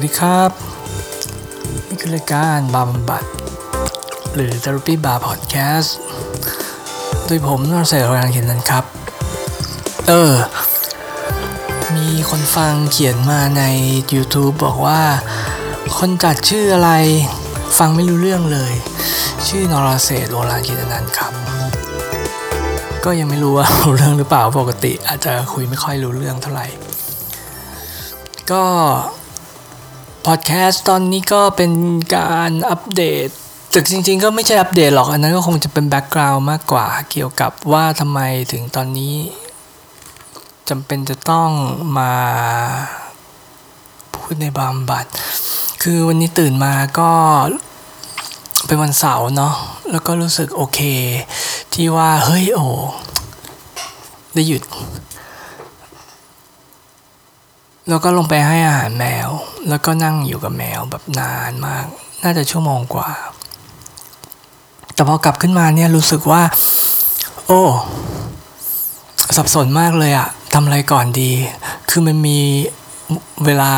วัสดีครับ นี่คือรายการบาร์บำบัด หรือ Therapy Bar Podcast โดยผมนรเสรางเขียนนั้นครับ เออ มีคนฟังเขียนมาใน YouTube บอกว่า คนจัดชื่ออะไรฟังไม่รู้เรื่องเลย ชื่อนรเศรษโรลานกินนันครับ ก็ยังไม่รู้ว่ารู้เรื่องหรือเปล่าปกติ อาจจะคุยไม่ค่อยรู้เรื่องเท่าไหร่ ก็ พอดแคสต์ตอนนี้ก็เป็นการอัปเดตแต่จริงๆ ก็ไม่ใช่อัปเดตหรอก อันนั้นก็คงจะเป็นแบ็กกราวน์มากกว่าเกี่ยวกับว่าทำไมถึงตอนนี้จำเป็นจะต้องมาพูดในบำบัด คือวันนี้ตื่นมาก็เป็นวันเสาร์เนาะแล้วก็รู้สึกโอเค ที่ว่าเฮ้ยโอ้ได้หยุด แล้วก็ลงไปให้อาหารแมว แล้วก็นั่งอยู่กับแมวแบบนานมาก น่าจะชั่วโมงกว่า แต่พอกลับขึ้นมาเนี่ยรู้สึกว่า โอ้ สับสนมากเลยอะทำอะไรก่อนดี คือมันมีเวลา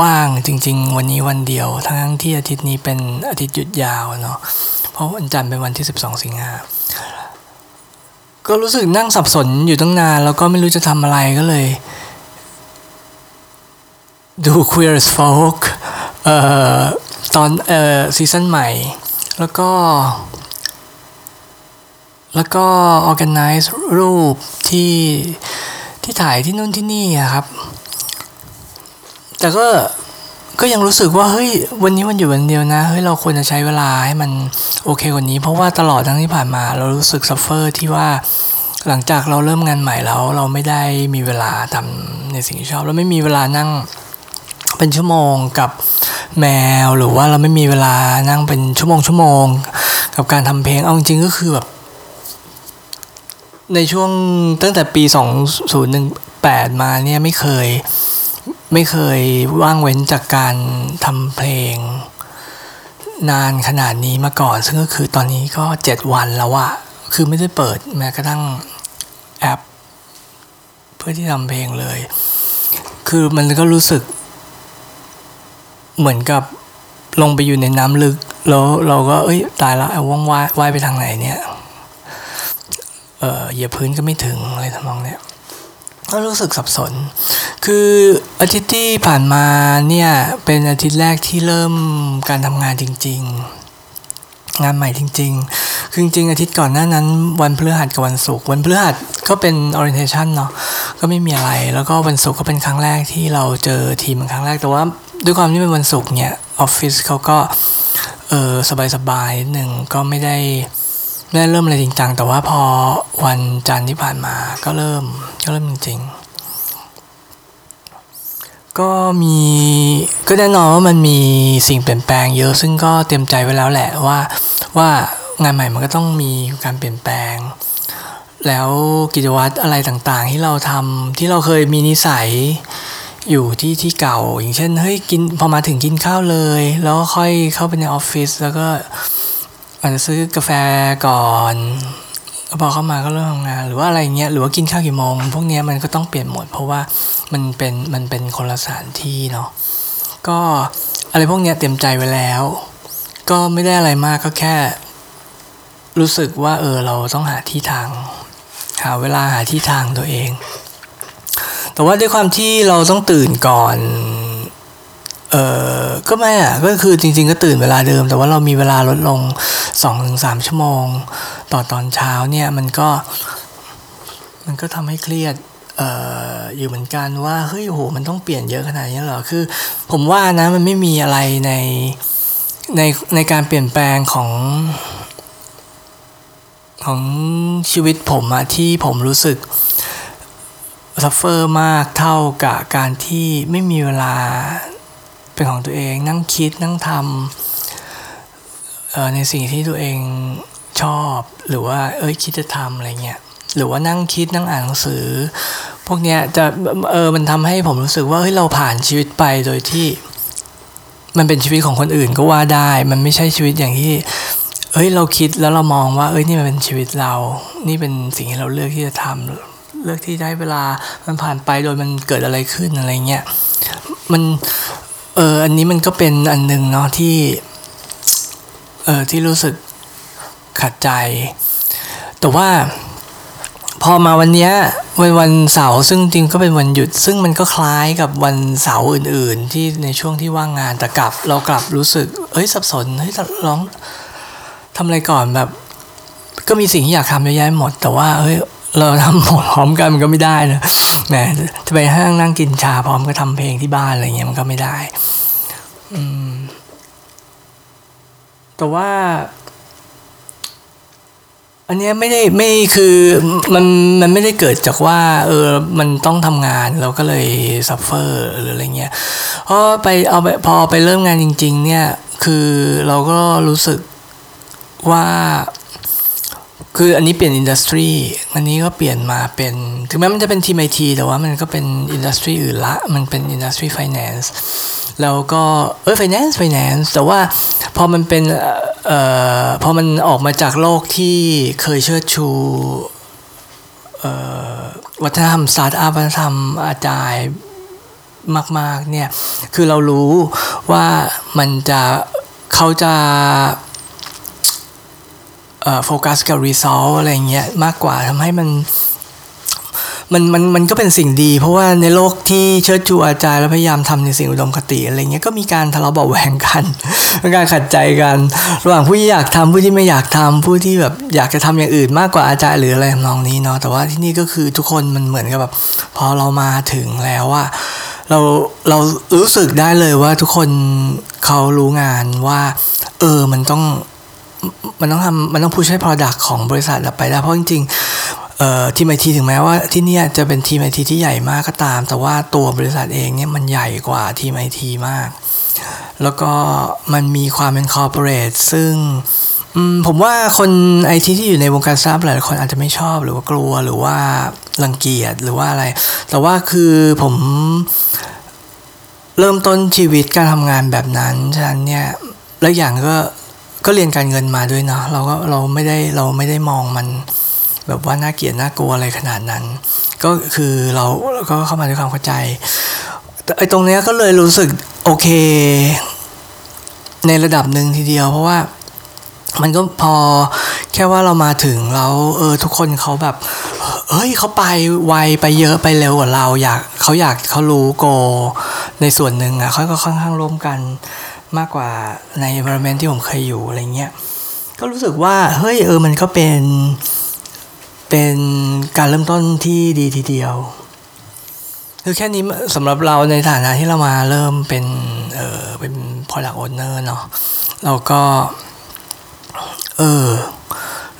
ว่างจริง ๆ วันนี้วันเดียว ทั้งที่อาทิตย์นี้เป็นอาทิตย์หยุดยาวเนาะ เพราะวันจันทร์เป็นวันที่ 12 สิงหาก็รู้สึกนั่งสับสนอยู่ตั้งนาน แล้วก็ไม่รู้จะทำอะไรก็เลย ดู Queer as Folk เอ่อตอนเอ่อซีซั่นใหม่ แล้วก็ แล้วก็ organize รูปที่ที่ถ่ายที่นู่นที่นี่อะครับ แต่ก็ก็ยังรู้สึกว่าเฮ้ยวันนี้มันอยู่วันเดียวนะเฮ้ยเราควรจะใช้เวลาให้มันโอเคกว่านี้ เพราะว่าตลอดทั้งที่ผ่านมา เรารู้สึก suffer ที่ว่าหลังจากเราเริ่มงานใหม่แล้ว เราไม่ได้มีเวลาทำในสิ่งที่ชอบเราไม่มีเวลานั่ง เป็นชั่วโมงกับแมว หรือว่าเราไม่มีเวลานั่งเป็นชั่วโมงชั่วโมง กับการทำเพลงเอาจริงก็คือแบบในช่วงตั้งแต่ปี 2018 มาเนี่ยไม่เคยไม่เคยว่างเว้นจากการทำเพลง นานขนาดนี้มาก่อน ซึ่งก็คือตอนนี้ก็ 7 วันแล้วอะคือไม่ได้เปิดแม้กระทั่งแอป เพื่อที่ทำเพลงเลย คือมันก็รู้สึก เหมือนกับลงไปอยู่ในน้ำลึก แล้วเราก็เอ้ยตายละเอาว่องว่ายว่ายไปทางไหนเนี่ยเออเหยียบพื้นก็ไม่ถึงอะไรทำนองเนี้ยก็รู้สึกสับสน คืออาทิตย์ที่ผ่านมาเนี่ยเป็นอาทิตย์แรกที่เริ่มการทำงานจริง ๆ งานใหม่จริงๆ คือจริงๆ อาทิตย์ก่อนหน้านั้น วันพฤหัสกับวันศุกร์วันพฤหัสก็เป็น orientation เนาะก็ไม่มีอะไร แล้วก็วันศุกร์ก็เป็นครั้งแรกที่เราเจอทีมครั้งแรกแต่ว่าด้วยความที่เป็นวันศุกร์เนี่ยออฟฟิศเขาก็เออสบายๆหนึ่งก็ไม่ได้ไม่ได้เริ่มอะไรจริงจังแต่ว่าพอวันจันทร์ที่ผ่านมาก็เริ่มก็เริ่มจริงๆ ก็มีก็แน่นอนว่ามันมีสิ่งเปลี่ยนแปลงเยอะ ซึ่งก็เตรียมใจไว้แล้วแหละว่าว่างานใหม่มันก็ต้องมีการเปลี่ยนแปลง แล้วกิจวัตรอะไรต่างๆ ที่เราทำที่เราเคยมีนิสัยอยู่ที่ที่เก่า อย่างเช่นเฮ้ยกินพอมาถึงกินข้าวเลย แล้วก็ค่อยเข้าไปในออฟฟิศแล้วก็อาจจะซื้อกาแฟก่อน พอเข้ามาก็เริ่มทำงาน หรือว่าอะไรเงี้ยหรือว่ากินข้าวกี่โมง พวกเนี้ยมันก็ต้องเปลี่ยนหมด เพราะว่ามันเป็นมันเป็นคนละสถานที่เนาะก็อะไรพวกเนี้ยเตรียมใจไว้แล้ว ก็ไม่ได้อะไรมากก็แค่ รู้สึกว่าเออเราต้องหาที่ทาง หาเวลาหาที่ทางตัวเอง แต่ว่าด้วยความที่เราต้องตื่นก่อน ออก็ไม่อะก็คือจริง ๆ ก็ตื่นเวลาเดิม แต่ว่าเรามีเวลาลดลงสองถึงสามชั่วโมง ต่อตอนเช้าเนี่ยมันก็ มันก็ทำให้เครียดอออยู่เหมือนกันว่าเฮ้ยโหมันต้องเปลี่ยนเยอะขนาดนี้เหรอคือ ผมว่านะมันไม่มีอะไรในในในการเปลี่ยนแปลงของของชีวิตผมอะที่ผมรู้สึกsuffer มากเท่ากับการที่ไม่มีเวลา เป็นของตัวเอง นั่งคิดนั่งทำในสิ่งที่ตัวเองชอบหรือว่าเอ้ยคิดจะทำอะไรเงี้ยหรือว่านั่งคิดนั่งอ่านหนังสือ พวกเนี้ยจะเออมันทำให้ผมรู้สึกว่าเฮ้ยเราผ่านชีวิตไปโดยที่ มันเป็นชีวิตของคนอื่นก็ว่าได้ มันไม่ใช่ชีวิตอย่างที่ เอ้ยเราคิดแล้วเรามองว่า เอ้ยนี่มันเป็นชีวิตเรา นี่เป็นสิ่งที่เราเลือกที่จะทำเลือกที่ได้เวลามันผ่านไปโดยมันเกิดอะไรขึ้นอะไรเงี้ยมัน เอออันนี้มันก็เป็นอันหนึ่งเนาะที่ เออที่รู้สึกขัดใจ แต่ว่าพอมาวันเนี้ยวันวันเสาร์ซึ่งจริงก็เป็นวันหยุด ซึ่งมันก็คล้ายกับวันเสาร์อื่น ๆ ที่ในช่วงที่ว่างงานแต่กลับ เรากลับรู้สึก เอ้ยสับสนเฮ้ยร้องทำอะไรก่อนแบบ ก็มีสิ่งที่อยากทำเยอะแยะหมด แต่ว่าเฮ้ย เราทำหมดพร้อมกันมันก็ไม่ได้นะแหมจะไปห้างนั่งกินชาพร้อมก็ทำเพลงที่บ้านอะไรเงี้ยมันก็ไม่ได้ อืม แต่ว่า อันเนี้ยไม่ได้ไม่คือมันมันไม่ได้เกิดจากว่า เออ มันต้องทำงานเราก็เลยซัฟเฟอร์หรืออะไรเงี้ยเพราะไปเอาไปพอไปเริ่มงานจริง ๆ เนี่ย คือเราก็รู้สึกว่า คืออันนี้เปลี่ยน industry อันนี้ก็เปลี่ยนมาเป็น ถึงแม้มันจะเป็นทีมไอทีแต่ว่ามันก็เป็น industry อื่นละ มันเป็น industry finance แล้วก็เออ finance finance แต่ว่าพอมันเป็นเอ่อพอมันออกมาจากโลกที่เคยเชิดชูเอ่อวัฒนธรรมสตาร์ทอัพวัฒนธรรม Agile มาก ๆ เนี่ย คือเรารู้ว่ามันจะเขาจะ โฟกัสกับ result อะไรเงี้ยมากกว่าทำให้มันมันมันมันก็เป็นสิ่งดี เพราะว่าในโลกที่เชิดชู Agile แล้วพยายามทำในสิ่งอุดมคติอะไรเงี้ยก็มีการทะเลาะเบาะแว้งกันการขัดใจกัน ระหว่างผู้ที่อยากทำผู้ที่ไม่อยากทำผู้ที่แบบอยากจะทำอย่างอื่นมากกว่า Agile หรืออะไรทำนองนี้เนาะแต่ว่าที่นี่ก็คือทุกคนมันเหมือนกับแบบพอเรามาถึงแล้วอะเราเรารู้สึกได้เลยว่าทุกคนเขารู้งานว่า เออมันต้อง มันต้องทำมันต้องพูดใช้ Product ของบริษัทไปได้เพราะจริงๆทีมไอทีถึงแม้ว่าที่นี่จะเป็นทีมไอทีที่ใหญ่มากก็ตาม แต่ว่าตัวบริษัทเองเนี่ยมันใหญ่กว่าทีมไอทีมาก แล้วก็มันมีความเป็นคอร์ปอเรทซึ่งผมว่าคนไอทีที่อยู่ในวงการสตาร์ทหลายคนอาจจะไม่ชอบหรือว่ากลัวหรือว่ารังเกียจหรือว่าอะไร แต่ว่าคือผมเริ่มต้นชีวิตการทำงานแบบนั้น ฉะนั้นเนี่ย แล้วอย่างก็ ก็เรียนการเงินมาด้วยเนาะเราก็เราไม่ได้เราไม่ได้มองมัน แบบว่าน่าเกลียดน่ากลัวอะไรขนาดนั้น ก็คือเราก็เข้ามาด้วยความเข้าใจแต่ไอ้ตรงเนี้ยก็เลยรู้สึกโอเค ในระดับหนึ่งทีเดียว เพราะว่ามันก็พอแค่ว่าเรามาถึงแล้วเออทุกคนเขาแบบเฮ้ยเขาไปไวไปเยอะไปเร็วกว่าเรา อยากเขาอยากเขารู้โก ในส่วนหนึ่งอะเขาก็ค่อนข้างร่วมกัน มากกว่าใน environment ที่ผมเคยอยู่อะไรเงี้ยก็รู้สึกว่าเฮ้ยเออมันก็เป็นเป็นการเริ่มต้นที่ดีทีเดียวคือแค่นี้สำหรับเราในฐานะที่เรามาเริ่มเป็นเออเป็น product owner เนาะเราก็เออ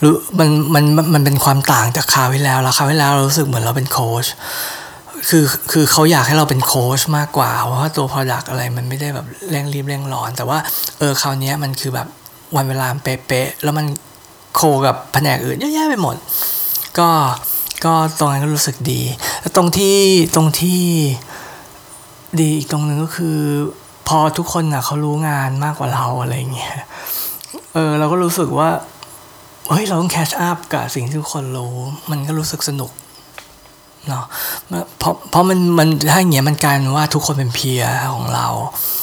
รู้มันมันมันเป็นความต่างจากคราวที่แล้วแล้วคราวที่แล้วเรารู้สึกเหมือนเราเป็นโค้ช คือคือเขาอยากให้เราเป็นโค้ชมากกว่า เพราะว่าตัว Product อะไรมันไม่ได้แบบเร่งรีบเร่งร้อน แต่ว่าเออคราวนี้มันคือแบบวันเวลาเป๊ะๆแล้วมันโคกับแผนกอื่นเยอะแยะไปหมด ก็ก็ตรงนั้นก็รู้สึกดีแล้วตรงที่ตรงที่ดีอีกตรงหนึ่งก็คือ พอทุกคนอะเขารู้งานมากกว่าเราอะไรเงี้ยเออเราก็รู้สึกว่าเฮ้ยเราต้องแคชอัพกับสิ่งที่ทุกคนรู้ มันก็รู้สึกสนุก เนาะเพราะเพราะมันมันถ้าอย่างเงี้ยมันกลายว่าทุกคนเป็นเพียของเรา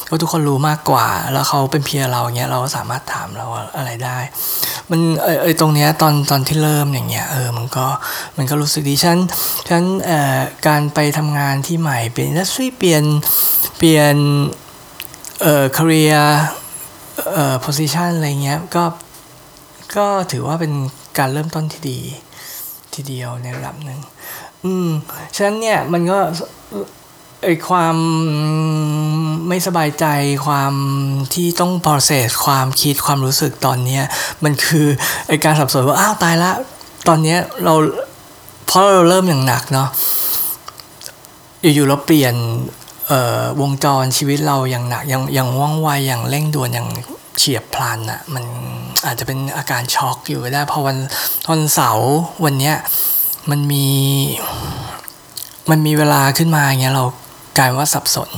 ก็ทุกคนรู้มากกว่า แล้วเขาเป็นเพียร์เราเงี้ยเราก็สามารถถามเราอะไรได้ มันเออเออตรงเนี้ยตอนตอนที่เริ่มอย่างเงี้ยเออมันก็มันก็รู้สึกดีฉันฉันเอ่อการไปทำงานที่ใหม่เปลี่ยนอินดัสทรีเปลี่ยนเปลี่ยนเอ่อ career เอ่อ position อะไรเงี้ยก็ก็ถือว่าเป็นการเริ่มต้นที่ดีทีเดียวในระดับหนึ่ง อืมฉะนั้นเนี่ยมันก็ไอความไม่สบายใจความที่ต้อง process ความคิดความรู้สึกตอนเนี้ยมันคือไอการสับสนว่าอ้าวตายละ ตอนเนี้ยเราเพราะเราเริ่มอย่างหนักเนาะอยู่ๆเราเปลี่ยนวงจรชีวิตเราอย่างหนักอย่างอย่างว่องไวอย่างเร่งด่วนอย่างเฉียบพลันอะมันอาจจะเป็นอาการช็อกอยู่ก็ได้พอวันวันเสาร์วันเนี้ย มันมีมันมีเวลาขึ้นมาอย่างเงี้ยเรากลายว่าสับสน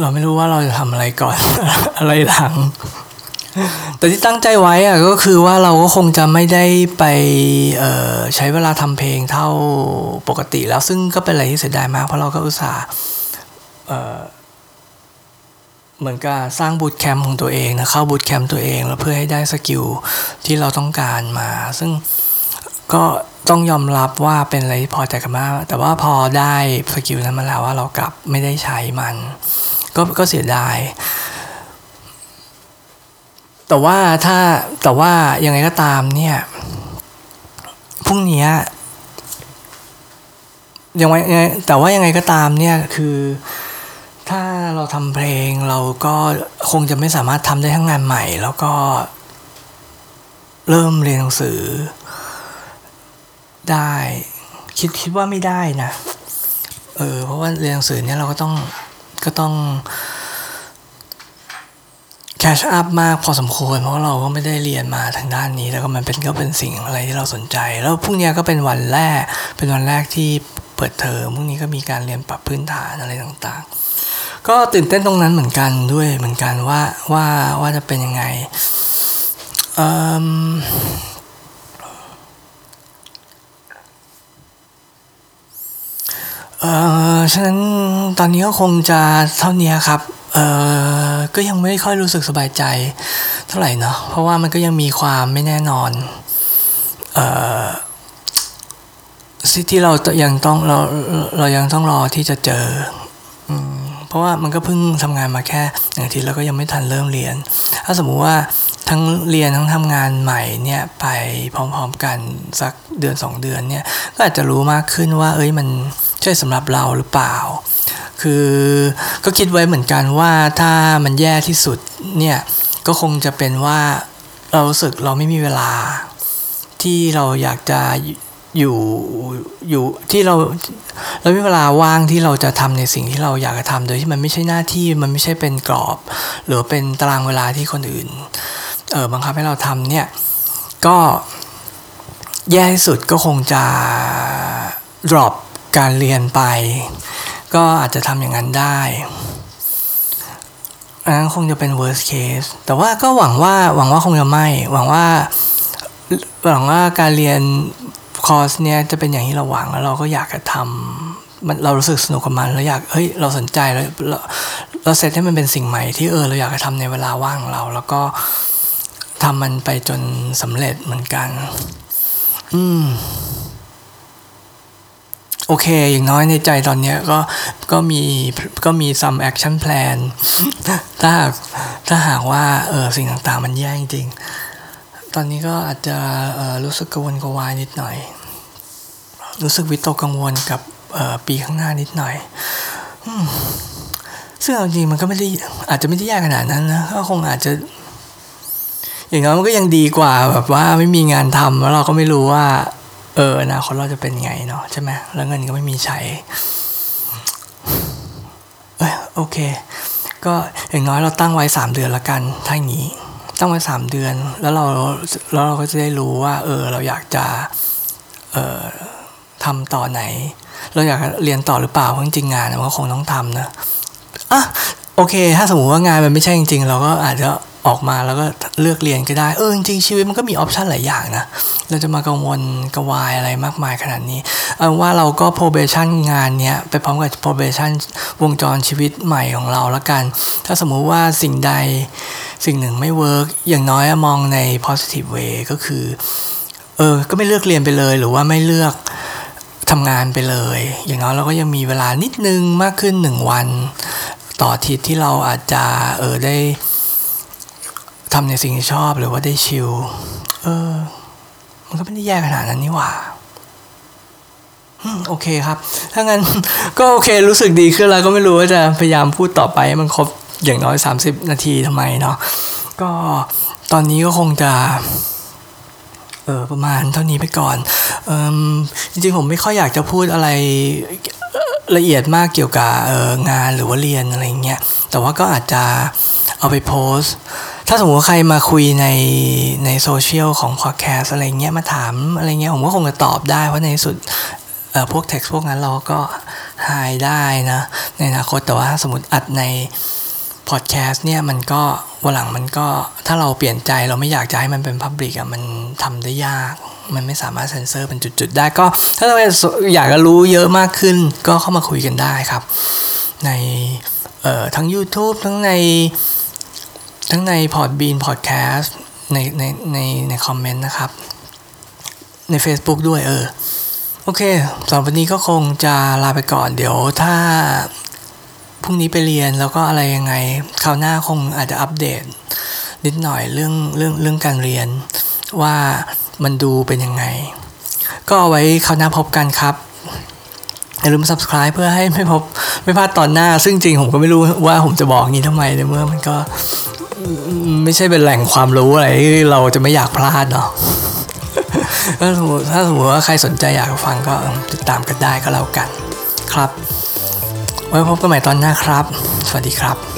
เราไม่รู้ว่าเราจะทำอะไรก่อน อะไรหลัง แต่ที่ตั้งใจไว้อะก็คือว่าเราก็คงจะไม่ได้ไปใช้เวลาทำเพลงเท่าปกติแล้วซึ่งก็เป็นอะไรที่เสียดายมาก เพราะเราก็อุตส่าห์เหมือนกับสร้าง bootcamp ของตัวเองนะเข้า bootcamp ตัวเอง แล้วเพื่อให้ได้ skill ที่เราต้องการมา ซึ่ง ก็ต้องยอมรับว่าเป็นอะไรที่พอใจกันมาก แต่ว่าพอได้skill นั้นมาแล้วว่าเรากลับไม่ได้ใช้มัน ก็ก็เสียดาย แต่ว่าถ้าแต่ว่ายังไงก็ตามเนี่ยพรุ่งนี้ยังไงแต่ว่ายังไงก็ตามเนี่ยคือถ้าเราทำเพลงเราก็คงจะไม่สามารถทำได้ทั้งงานใหม่ แล้วก็เริ่มเรียนหนังสือ ได้ คิดคิดว่าไม่ได้นะ เออ เพราะว่าเรียนหนังสือเนี่ยเราก็ต้องก็ต้องแคชอัพมากพอสมควร เพราะเราก็ไม่ได้เรียนมาทางด้านนี้ แล้วก็มันเป็นก็เป็นสิ่งอะไรที่เราสนใจ แล้วพรุ่งนี้ก็เป็นวันแรก เป็นวันแรกที่เปิดเทอมพรุ่งนี้ก็มีการเรียนปรับพื้นฐานอะไรต่างๆ ก็ตื่นเต้นตรงนั้นเหมือนกันด้วยเหมือนกันว่าว่าว่าจะเป็นยังไงเอ่อ เออฉะนั้นตอนนี้ก็คงจะเท่านี้ครับ เออก็ยังไม่ค่อยรู้สึกสบายใจเท่าไหร่เนาะ เพราะว่ามันก็ยังมีความไม่แน่นอน เออที่เรายังต้องเราเรายังต้องรอที่จะเจอ เพราะว่ามันก็เพิ่งทำงานมาแค่หนึ่งทีแล้วก็ยังไม่ทันเริ่มเรียน ถ้าสมมุติว่าทั้งเรียนทั้งทำงานใหม่เนี่ยไปพร้อมๆกันสักเดือน 2 เดือนเนี่ยก็อาจจะรู้มากขึ้นว่า เอ้ยมัน ใช่สำหรับเราหรือเปล่า คือก็คิดไว้เหมือนกันว่าถ้ามันแย่ที่สุดเนี่ยก็คงจะเป็นว่าเรารู้สึกเราไม่มีเวลา ที่เราอยากจะอยู่อยู่ที่เราเราไมีเวลาว่างที่เราจะทำในสิ่งที่เราอยากจะทำโดยที่มันไม่ใช่หน้าที่มันไม่ใช่เป็นกรอบ หรือเป็นตารางเวลาที่คนอื่นเออบังคับให้เราทำเนี่ยก็แย่ที่สุดก็คงจะ drop การเรียนไป ก็อาจจะทำอย่างนั้นได้อันนั้นคงจะเป็น worst case แต่ว่าก็หวังว่าหวังว่าคงจะไม่ หวังว่าหวังว่าการเรียนคอร์สเนี้ยจะเป็นอย่างที่เราหวังแล้วเราก็อยากจะทำมันเรารู้สึกสนุกกับมันแล้วอยากเฮ้ยเราสนใจแล้วเราเราเซตให้มันเป็นสิ่งใหม่ที่เออเราอยากจะทำในเวลาว่างของเรา แล้วก็ทำมันไปจนสำเร็จเหมือนกัน อืม โอเค อย่างน้อยในใจตอนนี้ก็ก็มีก็มี some action plan ถ้าหากถ้าหากว่าเออสิ่งต่างๆมันแย่จริงตอนนี้ก็อาจจะรู้สึกกังวลกวายนิดหน่อย รู้สึกวิตกกังวลกับปีข้างหน้านิดหน่อยซึ่งจริงมันก็ไม่ได้อาจจะไม่ได้ยากขนาดนั้นนะก็คงอาจจะ อย่างน้อยมันก็ยังดีกว่าแบบว่าไม่มีงานทำแล้วเราก็ไม่รู้ว่า เอออนาคตเราจะเป็นไงเนาะใช่ไหมแล้วเงินก็ไม่มีใช้เออโอเค ก็อย่างน้อยเราตั้งไว้สามเดือนละกันถ้าอย่างนี้ ตั้งไว้สามเดือน แล้วเราแล้วเราก็จะได้รู้ว่า เออ เราอยากจะเอ่อทำต่อไหน เราอยากเรียนต่อหรือเปล่าเพราะจริงงานมันก็คงต้องทำนะอะโอเค ถ้าสมมติว่างานมันไม่ใช่จริงๆ เราก็อาจจะ ออกมาแล้วก็เลือกเรียนก็ได้ เออจริงชีวิตมันก็มีออปชันหลายอย่างนะ เราจะมากังวลกวายอะไรมากมายขนาดนี้เอาว่าเราก็ probation งานเนี้ยไปพร้อมกับ probation วงจรชีวิตใหม่ของเราแล้วกัน ถ้าสมมุติว่าสิ่งใดสิ่งหนึ่งไม่เวิร์กอย่างน้อยมองใน positive way ก็คือ เออ ก็ไม่เลือกเรียนไปเลย หรือว่าไม่เลือกทำงานไปเลย อย่างน้อยเราก็ยังมีเวลานิดนึงมากขึ้นหนึ่งวัน ต่อทิศที่เราอาจจะเออได้ ทำในสิ่งที่ชอบหรือว่าได้ชิลเออ มันก็ไม่ได้แย่ขนาดนั้นนี่หว่าโอเคครับ ถ้างั้นก็โอเครู้สึกดีขึ้นแล้วก็ไม่รู้ว่าจะพยายามพูดต่อไปมันครบอย่างน้อย 30 นาทีทำไมเนาะก็ตอนนี้ก็คงจะเออประมาณเท่านี้ไปก่อนออจริงๆผมไม่ค่อยอยากจะพูดอะไรละเอียดมากเกี่ยวกับงานหรือว่าเรียนอะไรเงี้ยแต่ว่าก็อาจจะเอาไปโพส ถ้าสมมติว่าใครมาคุยในในโซเชียลของพอดแคสอะไรเงี้ยมาถามอะไรเงี้ยผมก็คงจะตอบได้ เพราะในสุดพวกเท็กซ์พวกนั้นเราก็หายได้นะ ในอนาคตแต่ว่าสมมติอัดในพอดแคสต์เนี่ยมันก็วันหลังมันก็ถ้าเราเปลี่ยนใจเราไม่อยากจะให้มันเป็นพับลิกอะมันทำได้ยาก มันไม่สามารถเซ็นเซอร์เป็นจุดๆได้ก็ ถ้าเราอยากจะรู้เยอะมากขึ้นก็เข้ามาคุยกันได้ครับ ในทั้ง YouTube ทั้งใน ทั้งใน Podbean Podcast ในในในในคอมเมนต์นะครับ ใน Facebook ด้วยเออ โอเคสำหรับวันนี้ก็คงจะลาไปก่อน เดี๋ยวถ้าพรุ่งนี้ไปเรียนแล้วก็อะไรยังไงคราวหน้าคงอาจจะอัปเดต นิดหน่อยเรื่องเรื่องเรื่องการเรียน ว่ามันดูเป็นยังไง ก็เอาไว้คราวหน้าพบกันครับอย่าลืม subscribe เพื่อให้ไม่พบไม่พลาดตอนหน้า ซึ่งจริงผมก็ไม่รู้ว่าผมจะบอกงี้ทำไมในเมื่อมันก็ ไม่ใช่เป็นแหล่งความรู้อะไรที่เราจะไม่อยากพลาดเนาะถ้าสมมติถ้าสมมติว่าใครสนใจอยากฟังก็ติดตามกันได้ก็แล้วกันครับ ไว้พบกันใหม่ตอนหน้าครับ สวัสดีครับ